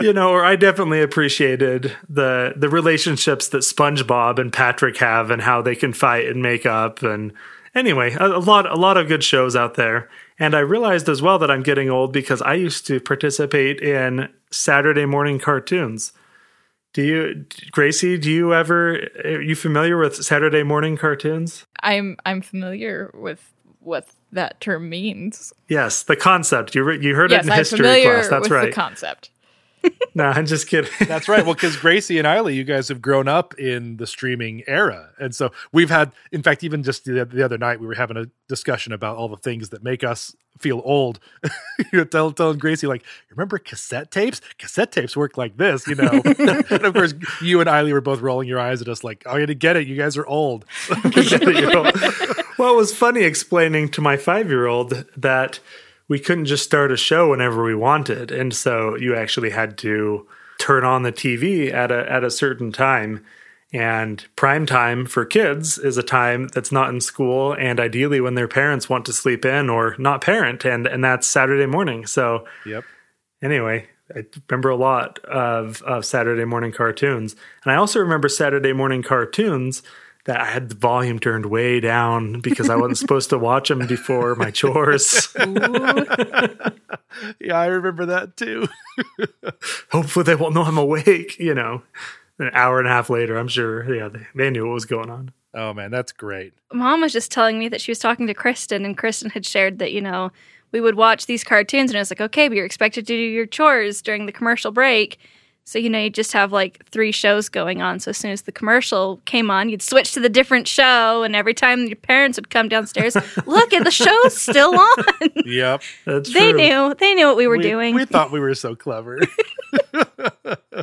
you know, or I definitely appreciated the the relationships that SpongeBob and Patrick have, and how they can fight and make up. And anyway, a, a lot a lot of good shows out there. And I realized as well that I'm getting old because I used to participate in Saturday morning cartoons. Do you, Gracie? Do you ever? Are you familiar with Saturday morning cartoons? I'm I'm familiar with what that term means. Yes, the concept. You re- you heard yes, it in I'm history class. That's right. the concept. no, I'm just kidding. That's right. Well, because Gracie and Eiley, you guys have grown up in the streaming era. And so we've had, in fact, even just the, the other night, we were having a discussion about all the things that make us feel old. you know, tell, telling Gracie, like, remember cassette tapes? Cassette tapes work like this, you know? and of course, you and Eiley were both rolling your eyes at us, like, oh, you to get it. You guys are old. You know? well, it was funny explaining to my five year old that we couldn't just start a show whenever we wanted. And so you actually had to turn on the TV at a, at a certain time. And prime time for kids is a time that's not in school and ideally when their parents want to sleep in or not parent. And, and that's Saturday morning. So Yep. anyway, I remember a lot of, of Saturday morning cartoons. And I also remember Saturday morning cartoons that I had the volume turned way down because I wasn't supposed to watch them before my chores. Yeah, I remember that too. Hopefully they won't know I'm awake, you know. An hour and a half later, I'm sure, yeah, they, they knew what was going on. Oh man, that's great. Mom was just telling me that she was talking to Kristen, and Kristen had shared that, you know, we would watch these cartoons, and I was like, okay, but you're expected to do your chores during the commercial break. So, you know, you just have like three shows going on. So, as soon as the commercial came on, you'd switch to the different show. And every time your parents would come downstairs, look, at the show's still on. Yep. That's they true. knew. They knew what we were doing. We thought we were so clever.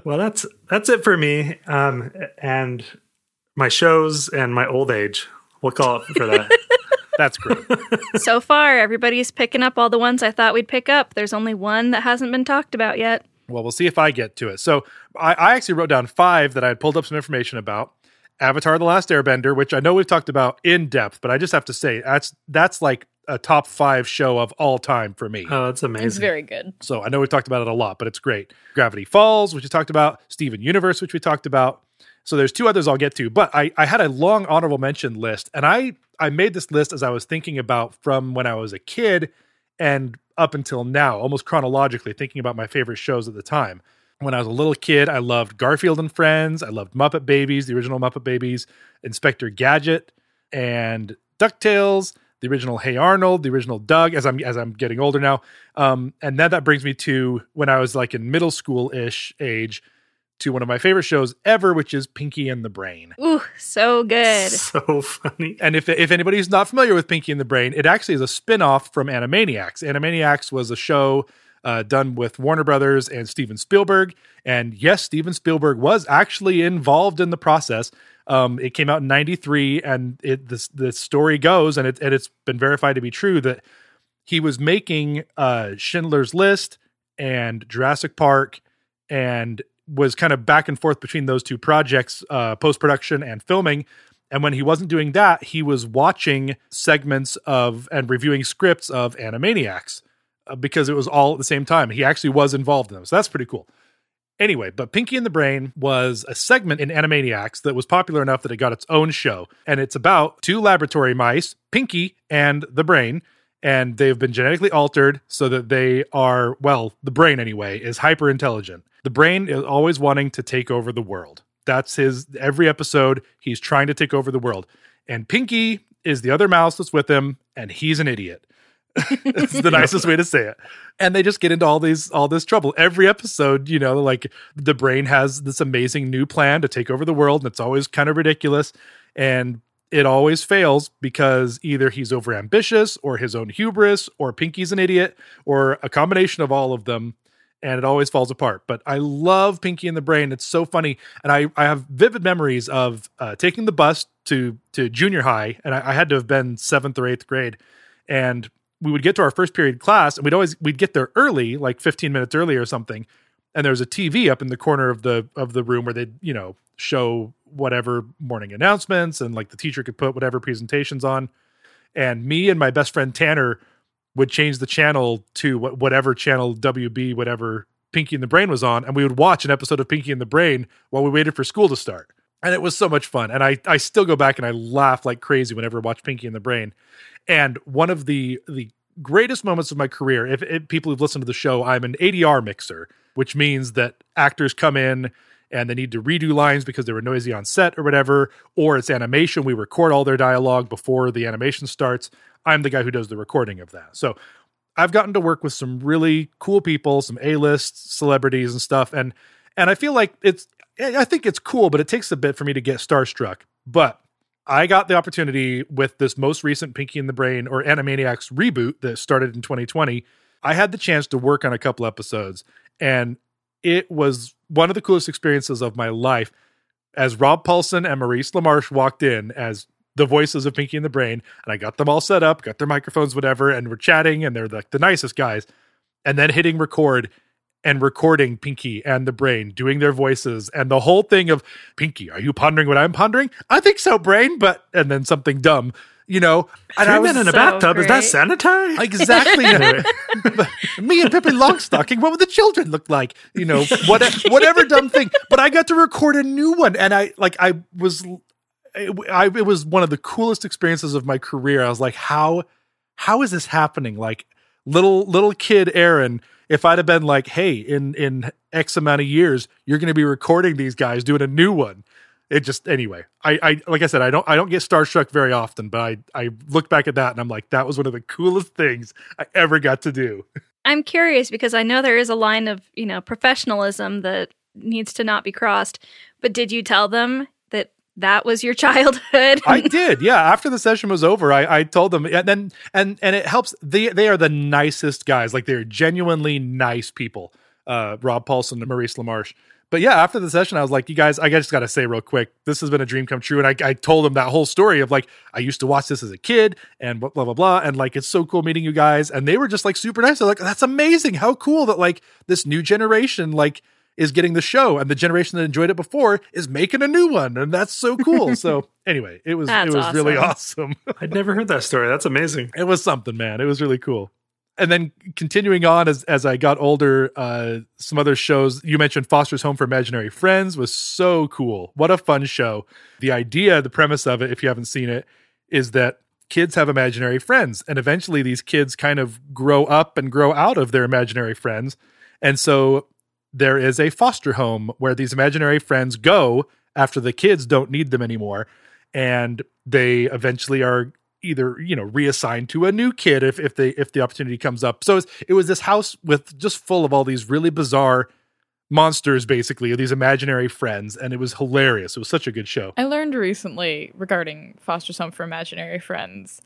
Well, that's that's it for me. Um, and my shows and my old age. We'll call it for that. that's great. so far, everybody's picking up all the ones I thought we'd pick up. There's only one that hasn't been talked about yet. Well, we'll see if I get to it. So I, I actually wrote down five that I had pulled up some information about. Avatar: The Last Airbender, which I know we've talked about in depth, but I just have to say that's that's like a top five show of all time for me. Oh, that's amazing. It's very good. So I know we've talked about it a lot, but it's great. Gravity Falls, which we talked about, Steven Universe, which we talked about. So there's two others I'll get to, but I, I had a long honorable mention list, and I I made this list as I was thinking about from when I was a kid and up until now, almost chronologically, thinking about my favorite shows at the time. When I was a little kid, I loved Garfield and Friends. I loved Muppet Babies, the original Muppet Babies, Inspector Gadget, and DuckTales, the original Hey Arnold, the original Doug. As I'm as I'm getting older now, um, and then that brings me to when I was like in middle school ish age, to one of my favorite shows ever, which is Pinky and the Brain. Ooh, so good. So funny. And if if anybody's not familiar with Pinky and the Brain, it actually is a spin-off from Animaniacs. Animaniacs was a show uh, done with Warner Brothers and Steven Spielberg. And yes, Steven Spielberg was actually involved in the process. Um, it came out in '93, and it this the story goes, and it and it's been verified to be true that he was making uh, Schindler's List and Jurassic Park, and was kind of back and forth between those two projects, uh, post production and filming. And when he wasn't doing that, he was watching segments of and reviewing scripts of Animaniacs uh, because it was all at the same time. He actually was involved in them. So that's pretty cool. Anyway, but Pinky and the Brain was a segment in Animaniacs that was popular enough that it got its own show. And it's about two laboratory mice, Pinky and the Brain. And they've been genetically altered so that they are, well, the brain anyway, is hyper intelligent. The brain is always wanting to take over the world. That's his every episode. He's trying to take over the world. And Pinky is the other mouse that's with him, and he's an idiot. It's the nicest way to say it. And they just get into all these all this trouble. Every episode, you know, like the brain has this amazing new plan to take over the world, and it's always kind of ridiculous. And it always fails because either he's overambitious or his own hubris or Pinky's an idiot or a combination of all of them and it always falls apart. But I love Pinky and the Brain. It's so funny, and I, I have vivid memories of uh, taking the bus to to junior high, and I, I had to have been seventh or eighth grade, and we would get to our first period class, and we'd always we'd get there early, like fifteen minutes early or something, and there was a TV up in the corner of the of the room where they'd you know show whatever morning announcements, and like the teacher could put whatever presentations on, and me and my best friend Tanner would change the channel to whatever channel WB whatever Pinky and the Brain was on, and we would watch an episode of Pinky and the Brain while we waited for school to start. And it was so much fun. And I I still go back and I laugh like crazy whenever I watch Pinky and the Brain. And one of the the greatest moments of my career, if, if people who've listened to the show, I'm an ADR mixer, which means that actors come in and they need to redo lines because they were noisy on set or whatever, or it's animation. We record all their dialogue before the animation starts. I'm the guy who does the recording of that. So I've gotten to work with some really cool people, some A-list celebrities and stuff, and and I feel like it's I think it's cool, but it takes a bit for me to get starstruck. But I got the opportunity with this most recent Pinky and the Brain or Animaniacs reboot that started in 2020. I had the chance to work on a couple episodes, and it was one of the coolest experiences of my life. As Rob Paulsen and Maurice LaMarche walked in as the voices of Pinky and the Brain, and I got them all set up, got their microphones, whatever, and we're chatting, and they're like the nicest guys. And then hitting record, and recording Pinky and the Brain doing their voices and the whole thing of Pinky, are you pondering what I'm pondering? I think so, Brain, but and then something dumb, you know. And I Three was men in a so bathtub. Is that great. sanitary? exactly me and Pippi Longstocking. What would the children look like? You know, what, whatever dumb thing. But I got to record a new one, and I like I was, it, I, it was one of the coolest experiences of my career. I was like, how, how is this happening? Like little little kid Aaron. If I'd have been like, hey, in in X amount of years, you're going to be recording these guys doing a new one. It just anyway. I, I like I said, I don't I don't get starstruck very often, but I I look back at that and I'm like, that was one of the coolest things I ever got to do. I'm curious because I know there is a line of, you know, professionalism that needs to not be crossed. But did you tell them that that was your childhood? I did, yeah. After the session was over, I, I told them, and then and and it helps. They they are the nicest guys. Like they're genuinely nice people. Uh, Rob Paulsen and Maurice LaMarche. But yeah, after the session, I was like, you guys, I just got to say real quick, this has been a dream come true. And I, I told them that whole story of like, I used to watch this as a kid and blah, blah, blah, blah. And like, it's so cool meeting you guys. And they were just like super nice. They're like, that's amazing. How cool that like this new generation, like, is getting the show and the generation that enjoyed it before is making a new one. And that's so cool. so anyway, it was, That's it was really awesome. awesome. I'd never heard that story. That's amazing. it was something, man. It was really cool. And then continuing on as as I got older, uh, some other shows you mentioned Foster's Home for Imaginary Friends was so cool. What a fun show. The idea, the premise of it, if you haven't seen it, is that kids have imaginary friends. And eventually these kids kind of grow up and grow out of their imaginary friends. And so there is a foster home where these imaginary friends go after the kids don't need them anymore. And they eventually are either you know reassigned to a new kid if if they if the opportunity comes up. So it's, it was this house with just full of all these really bizarre monsters, basically these imaginary friends, and it was hilarious. It was such a good show. I learned recently regarding Foster's Home for Imaginary Friends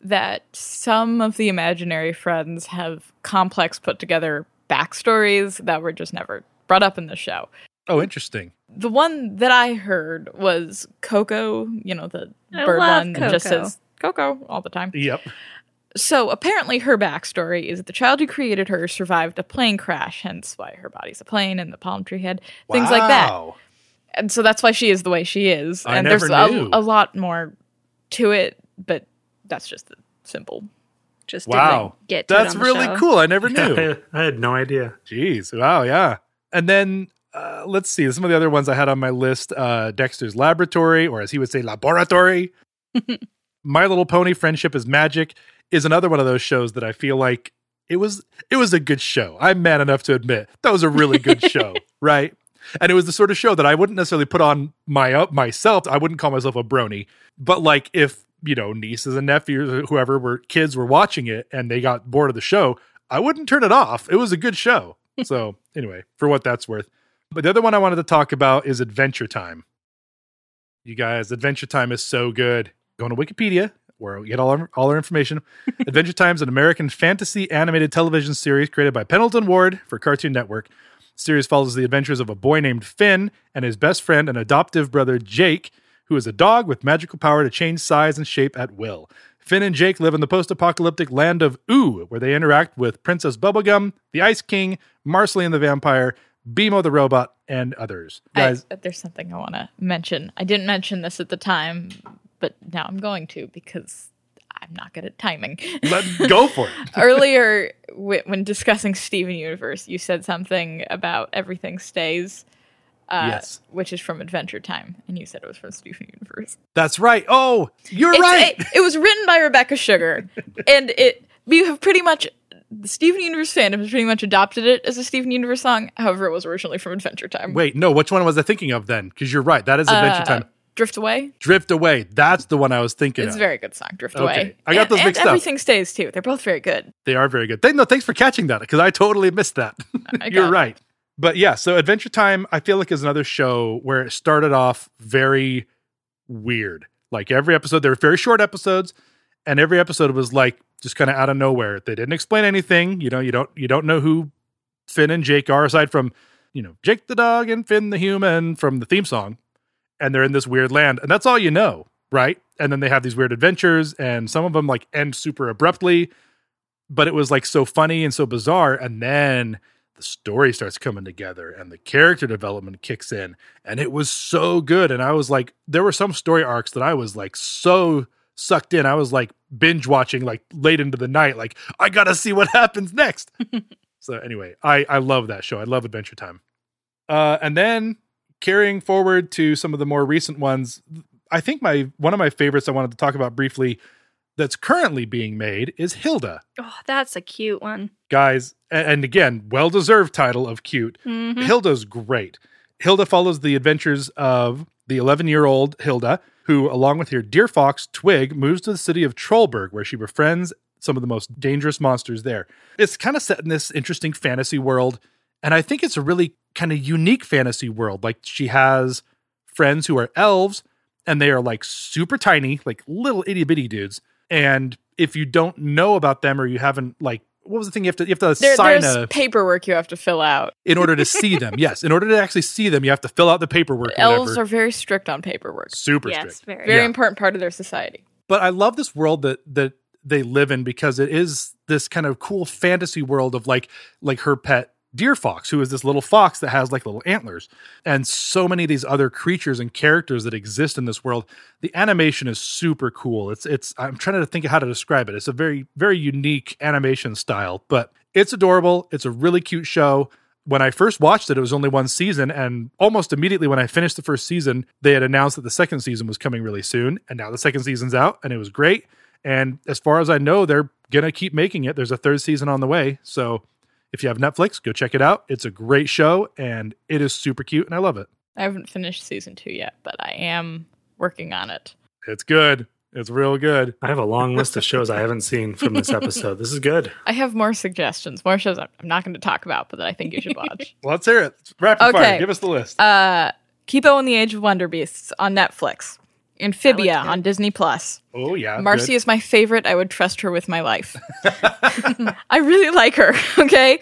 that some of the imaginary friends have complex put together backstories that were just never brought up in the show. Oh, interesting. The one that I heard was Coco, you know, the I bird love one that just says Coco all the time. Yep. So apparently, her backstory is that the child who created her survived a plane crash, hence why her body's a plane and the palm tree head, things like that. Wow. And so that's why she is the way she is. I and never there's knew. A, a lot more to it, but that's just the simple. Just Wow. didn't get to it That's on the really show. cool. I never knew. I, I had no idea. Jeez. Wow. Yeah. And then uh, let's see some of the other ones I had on my list. Uh, Dexter's Laboratory, or as he would say, Laboratory. my Little Pony: Friendship is Magic is another one of those shows that I feel like it was it was a good show. I'm man enough to admit that was a really good show, right? And it was the sort of show that I wouldn't necessarily put on my uh, myself. I wouldn't call myself a brony, but like if you know nieces and nephews, or whoever were kids were watching it and they got bored of the show, I wouldn't turn it off. It was a good show. so anyway, for what that's worth. But the other one I wanted to talk about is Adventure Time. You guys, Adventure Time is so good. Go to Wikipedia where we get all our, all our information. Adventure Time is an American fantasy animated television series created by Pendleton Ward for Cartoon Network. The series follows the adventures of a boy named Finn and his best friend and adoptive brother Jake, who is a dog with magical power to change size and shape at will. Finn and Jake live in the post-apocalyptic land of Ooo, where they interact with Princess Bubblegum, the Ice King, Marceline the vampire, BMO the robot, and others. Guys, I, there's something I want to mention. I didn't mention this at the time, but now I'm going to because I'm not good at timing. let go for it. Earlier, w- when discussing Steven Universe, you said something about everything stays. Uh, Yes. which is from Adventure Time, and you said it was from Steven Universe. That's right. Oh, you're It's- right. It, it was written by Rebecca Sugar, and it you have pretty much the Steven Universe fandom has pretty much adopted it as a Steven Universe song. However, it was originally from Adventure Time. Wait, no, which one was I thinking of then? Because you're right. That is Adventure Uh, Time. Drift Away. Drift Away. That's the one I was thinking It's of. a very good song. Drift Okay. Away. I got And- those and mixed up. Everything stays too. They're both very good. They are very good. Thank, no, thanks for catching that because I totally missed that. You're got it. right. But yeah, so Adventure Time, I feel like is another show where it started off very weird. Like every episode, they were very short episodes, and every episode was like just kind of out of nowhere. They didn't explain anything. You know, you don't you don't know who Finn and Jake are aside from you know Jake the dog and Finn the human from the theme song, and they're in this weird land, and that's all you know, right? And then they have these weird adventures, and some of them like end super abruptly, but it was like so funny and so bizarre. And then the story starts coming together and the character development kicks in and it was so good. And i was like there were some story arcs that i was like so sucked in. I was like binge watching like late into the night like i gotta see what happens next. So anyway i i love that show. I love adventure time. Uh and then carrying forward to some of the more recent ones i think my one of my favorites i wanted to talk about briefly that's currently being made is hilda Oh, that's a cute one. guys and again well deserved title of cute Mhm. hilda's great hilda follows the adventures of the 11 year old hilda who along with her deer fox twig moves to the city of Trolberg where she befriends some of the most dangerous monsters there it's kind of set in this interesting fantasy world and i think it's a really kind of unique fantasy world like she has friends who are elves and they are like super tiny like little itty-bitty dudes and if you don't know about them or you haven't like what was the thing you have to you have to There, sign there's a paperwork you have to fill out. in order to see them. Yes, in order to actually see them, you have to fill out the paperwork. or Elves are very strict on paperwork. super Yes, strict. very. Very Yeah. important part of their society. But I love this world that that they live in because it is this kind of cool fantasy world of like like her pet deer fox, who is this little fox that has like little antlers, and so many of these other creatures and characters that exist in this world. The animation is super cool. It's it's I'm trying to think of how to describe it. It's a very very unique animation style, but it's adorable. It's a really cute show. when I first watched it, it was only one season, and almost immediately when I finished the first season, they had announced that the second season was coming really soon, and now the second season's out, and it was great. And as far as I know, they're gonna keep making it. There's a third season on the way, so if you have Netflix, go check it out. It's a great show, and it is super cute, and I love it. I haven't finished season two yet, but I am working on it. It's good. It's real good. I have a long list of shows I haven't seen from this episode. This is good. I have more suggestions, more shows I'm I'm not going to talk about, but that I think you should watch. Let's hear it. Rapid fire. Okay. Give us the list. uh, Kipo and the Age of Wonder Beasts on Netflix. Amphibia good. on Disney Plus. oh yeah, Marcy good. is my favorite. I would trust her with my life. I really like her. Okay.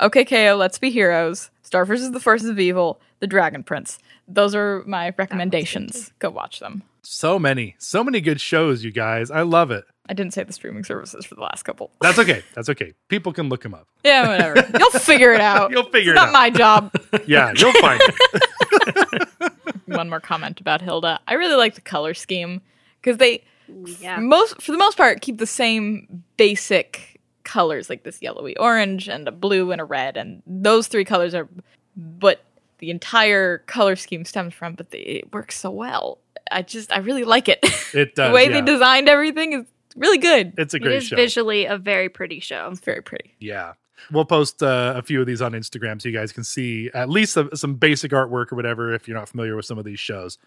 Okay, KO, Let's Be Heroes. Star versus the Forces of Evil. The Dragon Prince. Those are my recommendations. Go watch them. so many, so many good shows, you guys. I love it. I didn't say the streaming services for the last couple. That's okay. That's okay. People can look them up. Yeah, whatever. You'll figure it out. You'll figure it's it not out. my job. Yeah, you'll find it. One more comment about Hilda. I really like the color scheme because they Yeah. most for the most part keep the same basic colors like this yellowy orange and a blue and a red and those three colors are what the entire color scheme stems from but they, it works so well i just i really like it It does. the way yeah. they designed everything is really good It's a great is show. visually a very pretty show. it's very pretty Yeah. We'll post uh, a few of these on Instagram so you guys can see at least some, some basic artwork or whatever if you're not familiar with some of these shows.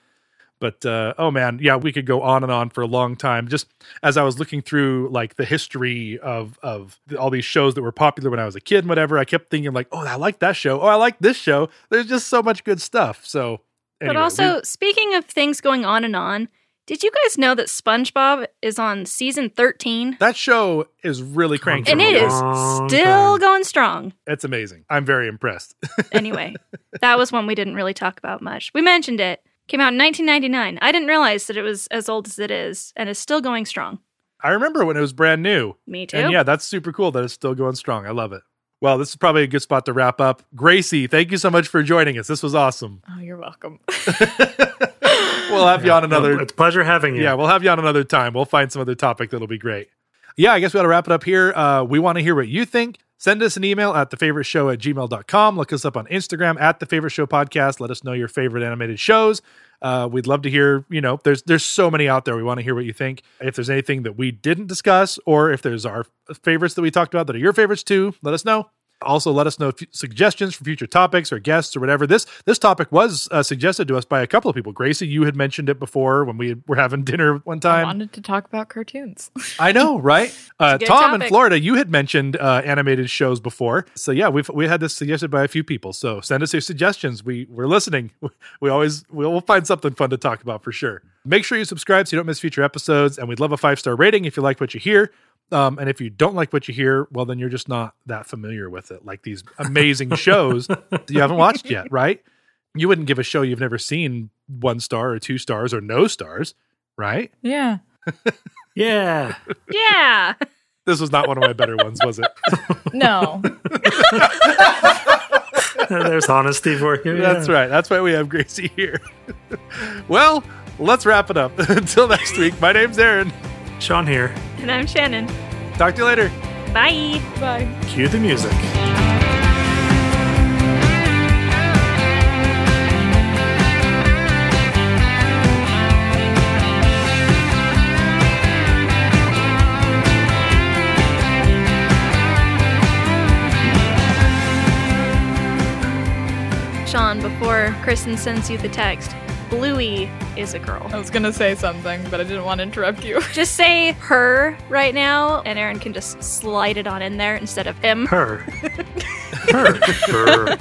But uh, oh man, yeah, we could go on and on for a long time. Just as I was looking through like the history of of all these shows that were popular when I was a kid and whatever, I kept thinking like, oh, I like that show. Oh, I like this show. There's just so much good stuff. So, but also, we- speaking of things going on and on, did you guys know that SpongeBob is on season 13? that show is really cranky. And it is still time. going strong. It's amazing. I'm very impressed. Anyway, that was one we didn't really talk about much. We mentioned it. Came out in 1999. I didn't realize that it was as old as it is and is still going strong. I remember when it was brand new. Me too. And yeah, that's super cool that it's still going strong. I love it. Well, this is probably a good spot to wrap up. Gracie, thank you so much for joining us. This was awesome. oh you're welcome We'll have you on another. It's a pleasure having you. Yeah, we'll have you on another time. We'll find some other topic that'll be great. Yeah, I guess we got to wrap it up here. Uh, we want to hear what you think. Send us an email at thefavoriteshow at gmail.com. Look us up on Instagram at the favorite show podcast. Let us know your favorite animated shows. Uh, we'd love to hear, you know, there's there's so many out there. We want to hear what you think. If there's anything that we didn't discuss, or if there's our favorites that we talked about that are your favorites too, let us know. Also, let us know if suggestions for future topics or guests or whatever. This this topic was uh, suggested to us by a couple of people. Gracie, you had mentioned it before when we were having dinner one time. i wanted to talk about cartoons I know, right? Uh, Tom in. Florida, you had mentioned uh, animated shows before, so yeah, we've we had this suggested by a few people. So send us your suggestions. We we're listening. We always we'll, we'll find something fun to talk about for sure. Make sure you subscribe so you don't miss future episodes, and we'd love a five star rating if you like what you hear. Um, and if you don't like what you hear, well, then you're just not that familiar with it. Like these amazing shows that you haven't watched yet, right? You wouldn't give a show you've never seen one star or two stars or no stars, right? yeah Yeah. yeah. This was not one of my better ones, was it? no There's honesty for you. That's right. That's why we have Gracie here. well, let's wrap it up. Until next week, my name's Aaron. Sean here. And I'm Shannon. Talk to you later. Bye. Bye. Cue the music. Sean, before Kristen sends you the text, Bluey is a girl. I was gonna say something, but I didn't want to interrupt you. Just say her right now, and Aaron can just slide it on in there instead of him. Her. Her. Her.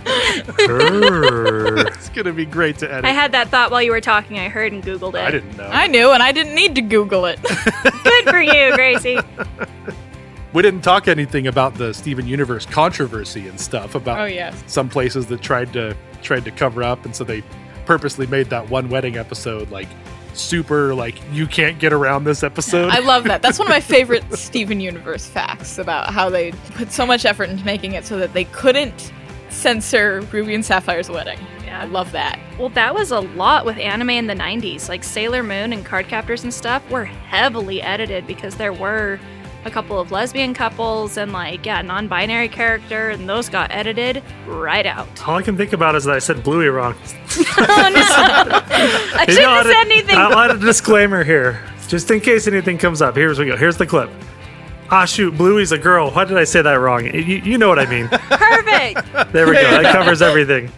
Her. It's going to be great to edit. I had that thought while you were talking. I heard and Googled it. I didn't know. I knew, and I didn't need to Google it. Good for you, Gracie. we didn't talk anything about the Steven Universe controversy and stuff about oh yes. some places that tried to tried to cover up and so they purposely made that one wedding episode like super like you can't get around this episode. I love that. That's one of my favorite Steven Universe facts about how they put so much effort into making it so that they couldn't censor Ruby and Sapphire's wedding. Yeah. I love that. Well, that was a lot with anime in the 90s. Like Sailor Moon and Cardcaptors and stuff were heavily edited because there were a couple of lesbian couples and, like, yeah, non binary character, and those got edited right out. All I can think about is that I said Bluey wrong. oh, no. I Maybe shouldn't I'll have add said a- anything. I'll add a disclaimer here, just in case anything comes up. Here's we go. Here's the clip. Ah, shoot, Bluey's a girl. Why did I say that wrong? You, you know what I mean. Perfect. There we go. That covers everything.